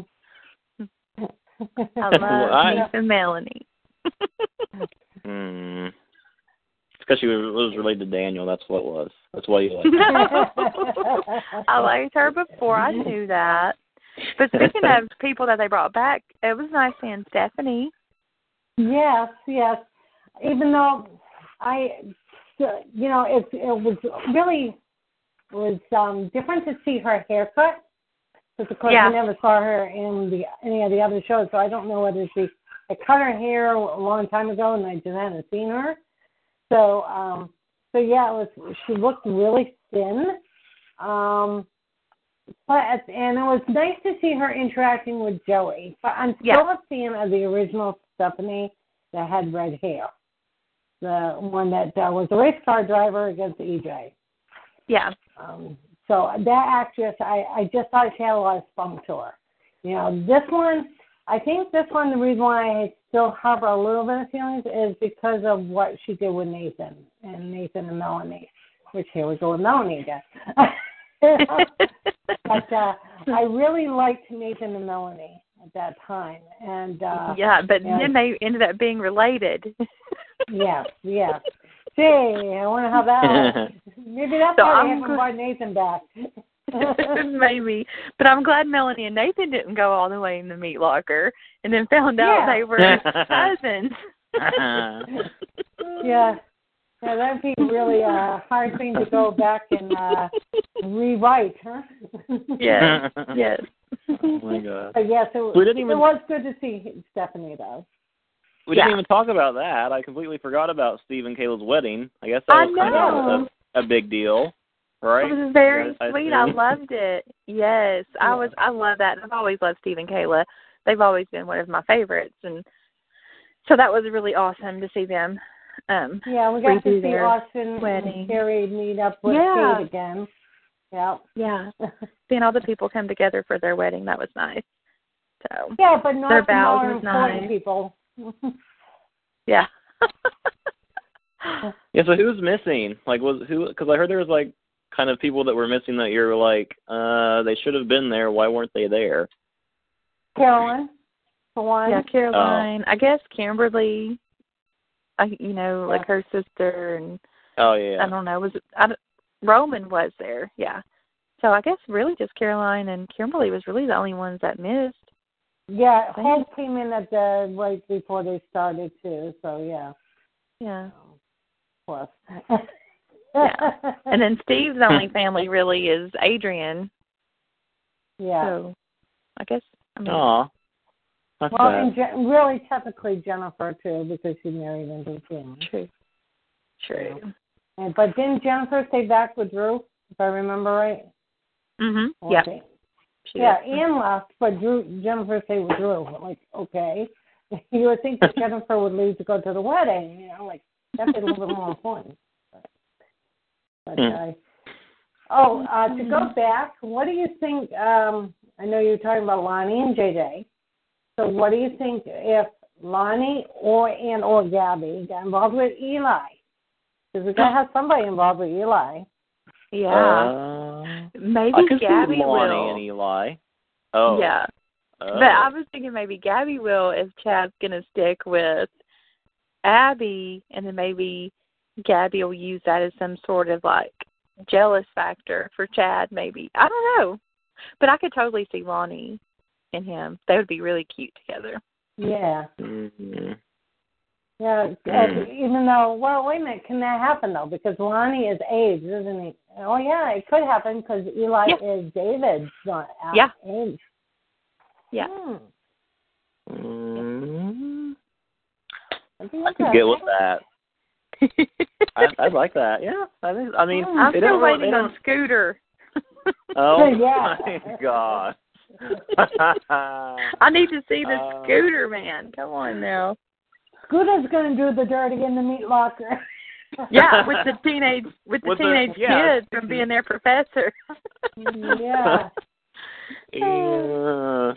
I love I- Keith and Melanie. <laughs> Hmm. It's because she was, was related to Daniel. That's what it was. That's why you like. <laughs> I liked her before I knew that. But speaking of <laughs> people that they brought back, it was nice seeing Stephanie. Yes, yes. Even though I, you know, it it was really was um different to see her haircut because of course Yeah. I never saw her in the any of the other shows, so I don't know whether she had cut her hair a long time ago and I just hadn't seen her. So um so yeah, it was she looked really thin. Um but and it was nice to see her interacting with Joey. But I'm still Yeah. a fan of the original Stephanie that had red hair. The one that uh, was a race car driver against EJ. Yeah. Um, so that actress, I, I just thought she had a lot of spunk to her. You know, this one, I think this one, the reason why I still harbor a little bit of feelings is because of what she did with Nathan and Nathan and Melanie. Which here we go with Melanie again. <laughs> but uh, I really liked Nathan and Melanie at that time, and uh, yeah, but yeah. then they ended up being related. yes, yes. See, I wonder how that. <laughs> Maybe that's So why they I'm haven't gl- brought Nathan back. <laughs> Maybe. But I'm glad Melanie and Nathan didn't go all the way in the meat locker and then found out Yeah. they were <laughs> cousins. yeah. Yeah, that'd be really a hard thing to go back and uh rewrite, huh? yes. <laughs> Yes. oh my god. But yes, it, We didn't even, it was good to see Stephanie though. We didn't even talk about that. I completely forgot about Steve and Kayla's wedding. I guess that I was kind of a, a big deal, right? It was very I- I sweet. I assume. loved it. Yes, I was. I love that. I've always loved Steve and Kayla. They've always been one of my favorites, and so that was really awesome to see them. Um, Yeah, we got to see their Austin wedding. and Carrie meet up with Yeah. Kate again. Yeah. yeah, seeing all the people come together for their wedding that was nice. So yeah, but not Their the vows more was nice. people. yeah. <laughs> <laughs> Yeah. So who's missing? Like, was who? Because I heard there was like kind of people that were missing that you're like, uh, they should have been there. Why weren't they there? Caroline, for one. yeah, Caroline. I guess Kimberly. I, you know, like her sister, and Oh yeah. I don't know. Was it? I, Roman was there. Yeah. So I guess really just Caroline and Kimberly was really the only ones that missed. Yeah, Thank Hope came in at the right before they started too. So yeah, Yeah. plus. <laughs> Yeah. <laughs> And then Steve's only family really is Adrienne. yeah. So I guess I mean Aw. That's well, sad. and Je- really technically Jennifer too because she married into the family. true. True. And, but didn't Jennifer stay back with Drew? If I remember right. Mhm. Or Yeah. she- She Yeah, is. Ann left, but Drew Jennifer stayed with Drew. Like okay, <laughs> you would think that <laughs> Jennifer would leave to go to the wedding. You know, like that's a little bit more important. But, Mm. uh, oh, uh, to go back, what do you think? Um, I know you were talking about Lani and JJ. So, what do you think if Lani or and or Gabby got involved with Eli? Because we gotta have somebody involved with Eli. Yeah. Uh, maybe I could Gabby see Lani will. and Eli. Oh. Yeah. Oh. But I was thinking maybe Gabby will if Chad's gonna stick with Abby and then maybe Gabby will use that as some sort of like jealous factor for Chad maybe. I don't know. But I could totally see Lani and him. They would be really cute together. Yeah, hmm yeah. Mm. Even though, well, wait a minute, can that happen though? Because Lani is age, isn't he? Oh yeah, it could happen because Eli Yeah. is David's son, uh, Yeah. age. Yeah. Hmm. mm that'd I could get with that. I, I'd like that. Yeah. I think. I mean, Mm. I'm they still don't really- waiting on don't- Scooter. <laughs> Oh <laughs> Yeah. <laughs> my god. I need to see the Uh, Scooter man. Come on now. Scooter's gonna do the dirty in the meat locker. Yeah, with the teenage with the With the- teenage yeah. kids from being their professor. yeah. yeah.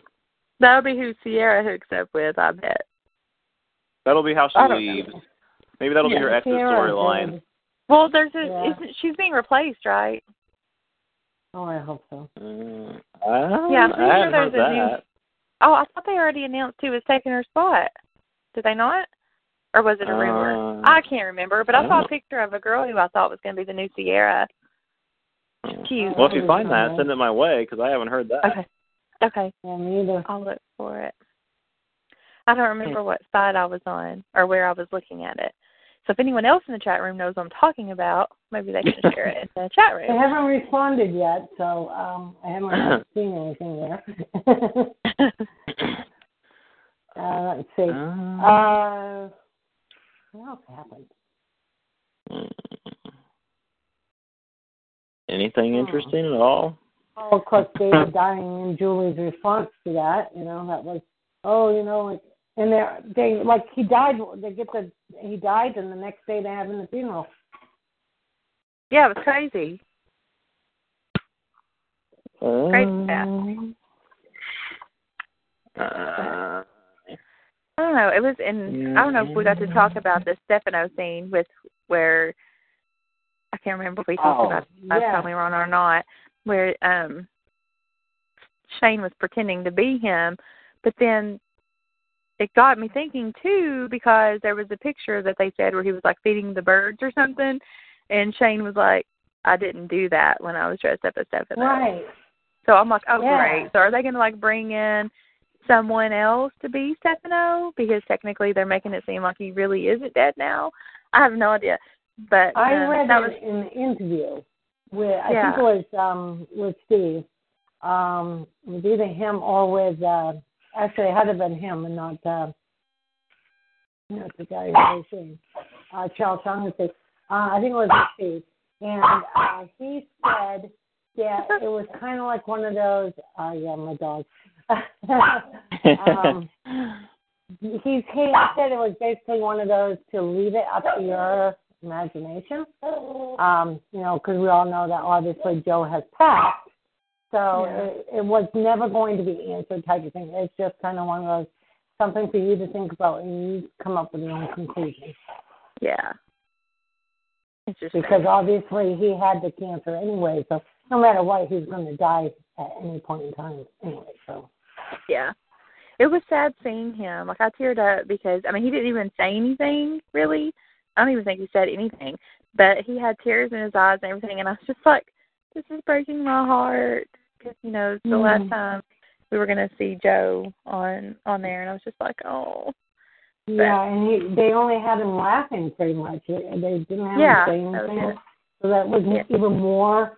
That'll be who Ciara hooks up with, I bet. That'll be how she leaves. know. Maybe that'll Yeah, be her exit storyline. Well, there's a Yeah. isn't she's being replaced, right? Oh, I hope so. Mm, I, Yeah, I'm pretty I sure there's a new- Oh, I thought they already announced who was taking her spot. Did they not? Or was it a rumor? Uh, I can't remember, but I saw a picture of a girl who I thought was going to be the new Ciara. Cute. Well, if you find that, send it my way because I haven't heard that. Okay. Okay. Yeah, me either. I'll look for it. I don't remember what side I was on or where I was looking at it. So if anyone else in the chat room knows what I'm talking about, maybe they can share it in the chat room. They haven't responded yet, so um, I haven't <coughs> seen anything there. <coughs> uh, let's see. Uh, Uh, what else happened? Anything Oh. interesting at all? Oh, of course, David dying and Julie's response to that. You know, that was, oh, you know, and they they like he died. They get the he died, and the next day they're having the funeral. Yeah, it was crazy. Um, Uh, I don't know. It was in. I don't know if we got to talk about the Stefano scene with where I can't remember if we talked Oh, about last yeah. time we were on or not. Where um Shane was pretending to be him, but then it got me thinking too because there was a picture that they said where he was like feeding the birds or something, and Shane was like, "I didn't do that when I was dressed up as Stefano." Right. So I'm like, oh Yeah. great. So are they gonna like bring in someone else to be Stefano? Because technically they're making it seem like he really isn't dead now. I have no idea. But I um, read that in, was in the interview with I Yeah. think it was um with Steve. Um it was either him or with uh actually it had to have been him and not uh not the guy who was saying uh Charles Shaughnessy. Uh I think it was Steve. And uh he said that it was kinda like one of those uh yeah, my dog. <laughs> um he's he said it was basically one of those to leave it up to your imagination. Um, you know, because we all know that obviously Joe has passed, so Yeah. it, it was never going to be answered type of thing. It's just kind of one of those something for you to think about and you come up with your own conclusion. yeah. Interesting. Because obviously he had the cancer anyway, so no matter what, he's going to die at any point in time anyway. So yeah. It was sad seeing him. Like I teared up because I mean he didn't even say anything really. I don't even think he said anything, but he had tears in his eyes and everything, and I was just like, "This is breaking my heart." Because you know it's the Mm. last time we were gonna see Joe on on there, and I was just like, "Oh." yeah, and he they only had him laughing pretty much. They they didn't have Yeah, him that say anything. So that was Yeah. even more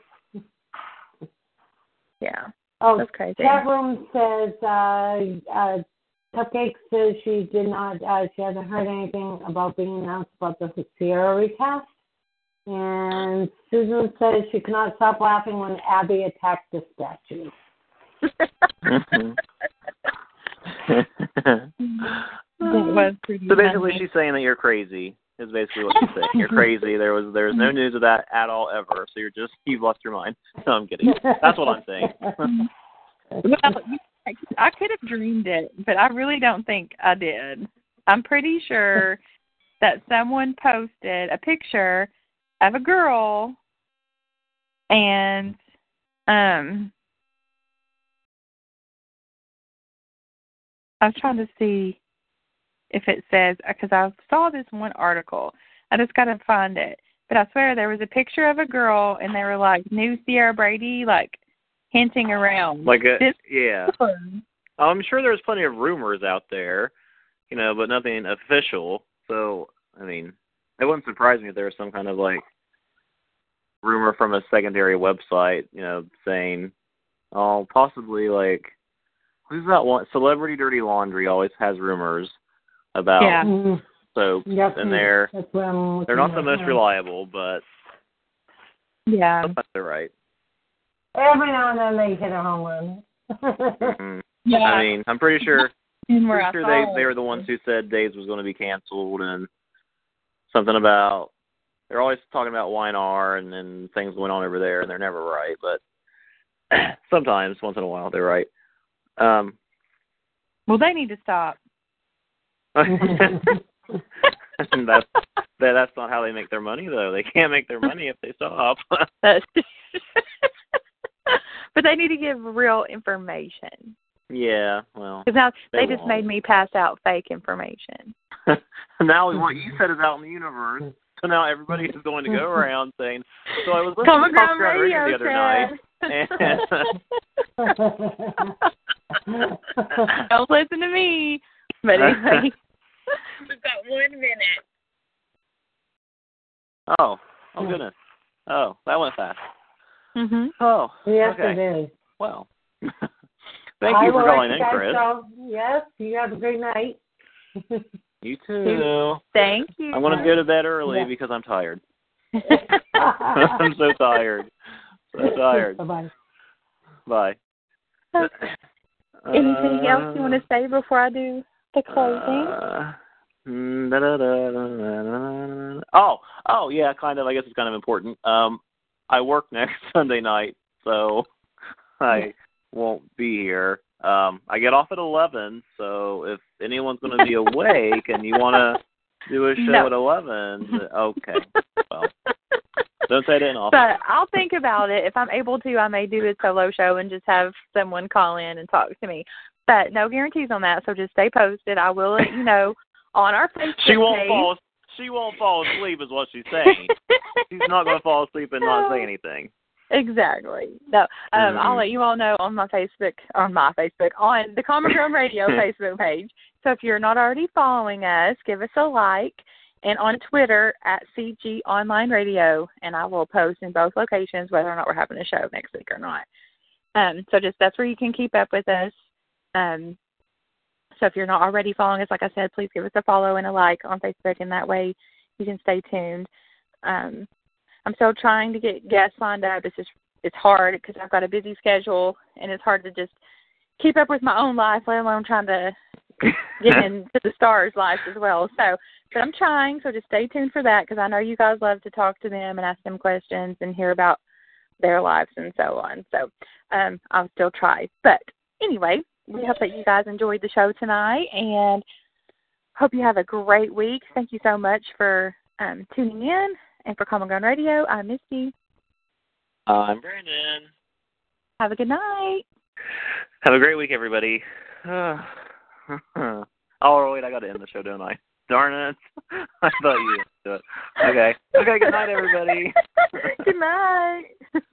Yeah, Oh, that's crazy. chat room says uh, uh, Cupcake says she did not. Uh, she hasn't heard anything about being announced about the Ciara recast. And Susan says she cannot stop laughing when Abby attacked the statue. Mm-hmm. <laughs> So basically, she's saying that you're crazy. Is basically what she's saying. You're <laughs> crazy. There was there was no news of that at all ever. So you're just <laughs> you've lost your mind. No, I'm kidding. That's what I'm saying. well, I could have dreamed it, but I really don't think I did. I'm pretty sure that someone posted a picture of a girl and um I was trying to see if it says because I saw this one article. I just got to find it. But I swear there was a picture of a girl and they were like new Ciara Brady like hinting around. Like a this yeah. <laughs> one. I'm sure there's plenty of rumors out there, you know, but nothing official. So I mean, it wouldn't surprise me if there was some kind of like rumor from a secondary website, you know, saying, oh, possibly like who's that one? Celebrity Dirty Laundry always has rumors about Yeah. Mhm. soaps, Yep, and they're that's what I'm they're not the most now. reliable, but Yeah. sometimes they're right. Every now and then they hit a home run. Mhm. <laughs> Yeah. I mean, I'm pretty sure <laughs> and where pretty sure they they were the ones who said Days was going to be canceled and something about they're always talking about YNR and then things going on over there and they're never right, but <clears throat> sometimes once in a while they're right. Um Well, they need to stop. <laughs> that's that, that's not how they make their money though. They can't make their money if they stop. <laughs> <laughs> But they need to give real information. yeah, well. Because now They they, just won't. made me pass out fake information. <laughs> now what you said is out in the universe. So now everybody is going to go around saying, "So I was listening Common to Talk Ground Ground Radio Radio the other night." And <laughs> Don't listen to me. But anyway, <laughs> we've got one minute. oh, oh goodness. Oh, that went fast. Mhm. Oh, yes, okay. it is. Well, thank I you for calling in, Chris. go. Yes, you have a great night. You too. Thank you. I'm going to go to bed early Yeah. because I'm tired. <laughs> I'm so tired. So tired. Bye-bye. Bye. Anything else you want to say before I do the closing? Uh, mm, da-da-da-da-da-da-da. Oh, oh yeah, kind of. I guess it's kind of important. Um, I work <laughs> next Sunday night, so I won't be here. Um, I get off at eleven, so if anyone's going to be awake and you want to do a show No. at eleven, okay. Well, don't say that in office. But I'll think about it. If I'm able to, I may do a solo show and just have someone call in and talk to me. But no guarantees on that, so just stay posted. I will let you know on our Facebook She won't page. fall. She won't fall asleep, is what she's saying. She's not going to fall asleep and not say anything. Exactly. No, um, I'll Mhm. let you all know on my Facebook, on my Facebook, on the Common Ground Radio <laughs> Facebook page. So if you're not already following us, give us a like, and on Twitter at CG Online Radio, and I will post in both locations whether or not we're having a show next week or not. Um, so just that's where you can keep up with us. Um, so if you're not already following us, like I said, please give us a follow and a like on Facebook, and that way you can stay tuned. Um, I'm still trying to get guests lined up. It's just it's hard because I've got a busy schedule, and it's hard to just keep up with my own life, let alone trying to <laughs> get into the stars' lives as well. So, but I'm trying. So just stay tuned for that because I know you guys love to talk to them and ask them questions and hear about their lives and so on. So um, I'll still try. But anyway, we hope that you guys enjoyed the show tonight and hope you have a great week. Thank you so much for um, tuning in and for Common Ground Radio. I'm Misty. I'm Brandon. Have a good night. Have a great week, everybody. <sighs> oh, wait, I got to end the show, don't I? Darn it. <laughs> I thought you would do it. Okay. Okay, good night, everybody. <laughs> good night. <laughs>